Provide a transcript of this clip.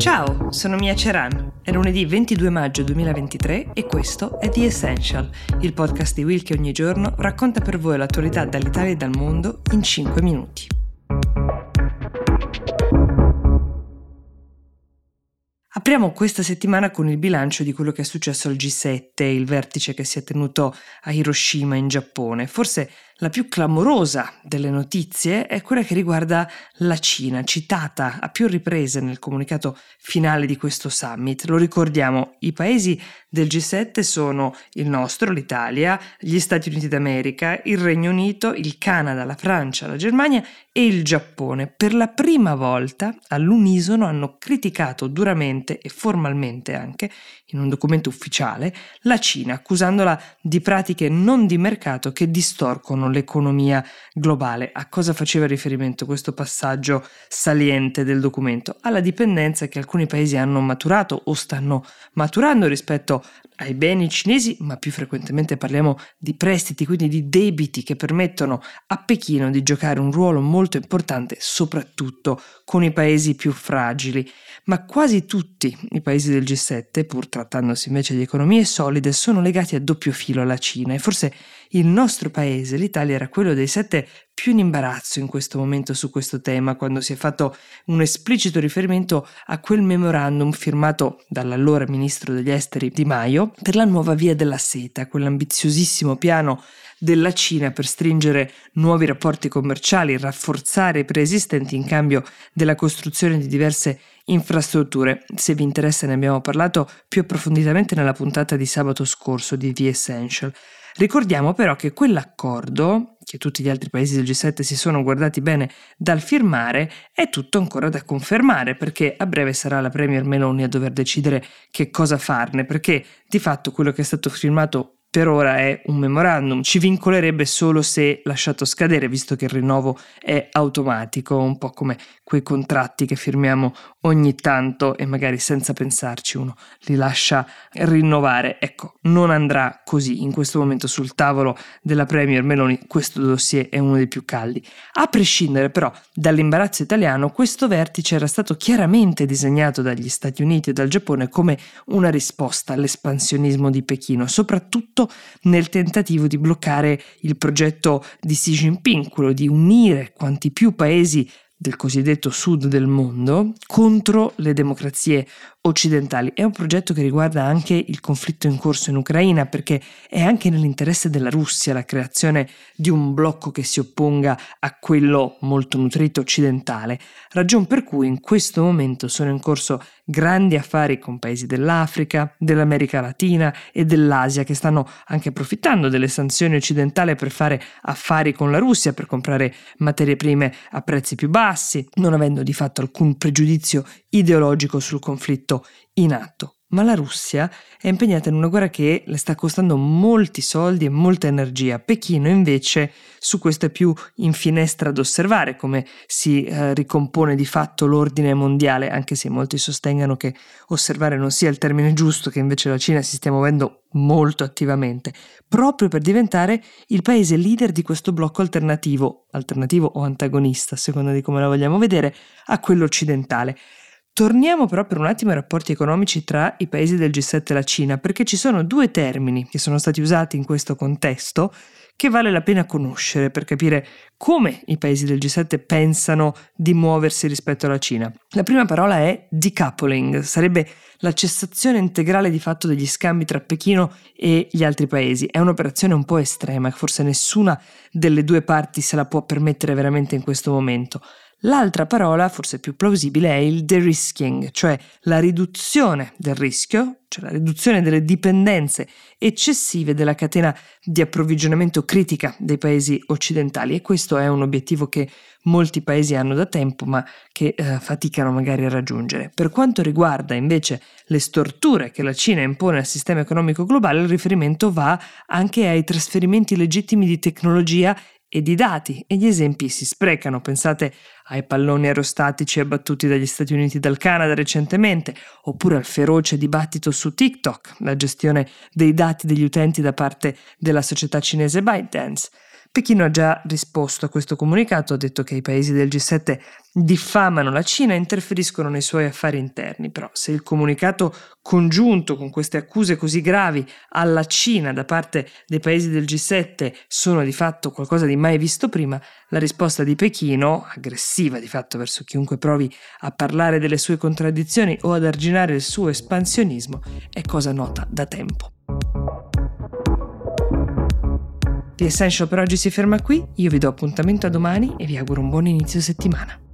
Ciao, sono Mia Ceran. È lunedì 22 maggio 2023 e questo è The Essential, il podcast di Will che ogni giorno racconta per voi l'attualità dall'Italia e dal mondo in 5 minuti. Apriamo questa settimana con il bilancio di quello che è successo al G7, il vertice che si è tenuto a Hiroshima in Giappone. Forse la più clamorosa delle notizie è quella che riguarda la Cina, citata a più riprese nel comunicato finale di questo summit. Lo ricordiamo, i paesi del G7 sono il nostro, l'Italia, gli Stati Uniti d'America, il Regno Unito, il Canada, la Francia, la Germania e il Giappone. Per la prima volta all'unisono hanno criticato duramente e formalmente anche, in un documento ufficiale, la Cina, accusandola di pratiche non di mercato che distorcono l'economia globale. A cosa faceva riferimento questo passaggio saliente del documento? Alla dipendenza che alcuni paesi hanno maturato o stanno maturando rispetto ai beni cinesi, ma più frequentemente parliamo di prestiti, quindi di debiti che permettono a Pechino di giocare un ruolo molto importante, soprattutto con i paesi più fragili. Ma quasi tutti i paesi del G7, pur trattandosi invece di economie solide, sono legati a doppio filo alla Cina e forse il nostro paese, l'Italia, era quello dei sette più in imbarazzo in questo momento su questo tema, quando si è fatto un esplicito riferimento a quel memorandum firmato dall'allora ministro degli esteri Di Maio per la nuova via della seta, quell'ambiziosissimo piano della Cina per stringere nuovi rapporti commerciali, rafforzare i preesistenti in cambio della costruzione di diverse infrastrutture. Se vi interessa ne abbiamo parlato più approfonditamente nella puntata di sabato scorso di The Essential. Ricordiamo però che quell'accordo, che tutti gli altri paesi del G7 si sono guardati bene dal firmare, è tutto ancora da confermare perché a breve sarà la Premier Meloni a dover decidere che cosa farne, perché di fatto quello che è stato firmato per ora è un memorandum, ci vincolerebbe solo se lasciato scadere, visto che il rinnovo è automatico, un po' come quei contratti che firmiamo ogni tanto e magari senza pensarci uno li lascia rinnovare. Ecco, non andrà così in questo momento sul tavolo della Premier Meloni, questo dossier è uno dei più caldi. A prescindere però dall'imbarazzo italiano, questo vertice era stato chiaramente disegnato dagli Stati Uniti e dal Giappone come una risposta all'espansionismo di Pechino, soprattutto soprattutto nel tentativo di bloccare il progetto di Xi Jinping, quello di unire quanti più paesi del cosiddetto sud del mondo contro le democrazie occidentali. È un progetto che riguarda anche il conflitto in corso in Ucraina perché è anche nell'interesse della Russia la creazione di un blocco che si opponga a quello molto nutrito occidentale, ragion per cui in questo momento sono in corso grandi affari con paesi dell'Africa, dell'America Latina e dell'Asia che stanno anche approfittando delle sanzioni occidentali per fare affari con la Russia, per comprare materie prime a prezzi più bassi, non avendo di fatto alcun pregiudizio ideologico sul conflitto in atto ma la Russia è impegnata in una guerra che le sta costando molti soldi e molta energia. Pechino invece su questo è più in finestra ad osservare come si eh, ricompone di fatto l'ordine mondiale, anche se molti sostengano che osservare non sia il termine giusto, che invece la Cina si stia muovendo molto attivamente, proprio per diventare il paese leader di questo blocco alternativo, alternativo o antagonista, a seconda di come la vogliamo vedere, a quello occidentale. Torniamo però per un attimo ai rapporti economici tra i paesi del G7 e la Cina, perché ci sono due termini che sono stati usati in questo contesto che vale la pena conoscere per capire come i paesi del G7 pensano di muoversi rispetto alla Cina. La prima parola è decoupling, sarebbe la cessazione integrale di fatto degli scambi tra Pechino e gli altri paesi. È un'operazione un po' estrema, forse nessuna delle due parti se la può permettere veramente in questo momento. L'altra parola, forse più plausibile, è il de-risking, cioè la riduzione del rischio, cioè la riduzione delle dipendenze eccessive della catena di approvvigionamento critica dei paesi occidentali e questo è un obiettivo che molti paesi hanno da tempo ma che eh, faticano magari a raggiungere. Per quanto riguarda invece le storture che la Cina impone al sistema economico globale, il riferimento va anche ai trasferimenti legittimi di tecnologia e di dati e gli esempi si sprecano. Pensate ai palloni aerostatici abbattuti dagli Stati Uniti e dal Canada recentemente, oppure al feroce dibattito su TikTok, la gestione dei dati degli utenti da parte della società cinese ByteDance. Pechino ha già risposto a questo comunicato, ha detto che i paesi del G7 diffamano la Cina e interferiscono nei suoi affari interni, però se il comunicato congiunto con queste accuse così gravi alla Cina da parte dei paesi del G7 sono di fatto qualcosa di mai visto prima, la risposta di Pechino, aggressiva di fatto verso chiunque provi a parlare delle sue contraddizioni o ad arginare il suo espansionismo, è cosa nota da tempo. The Essential per oggi si ferma qui, io vi do appuntamento a domani e vi auguro un buon inizio settimana.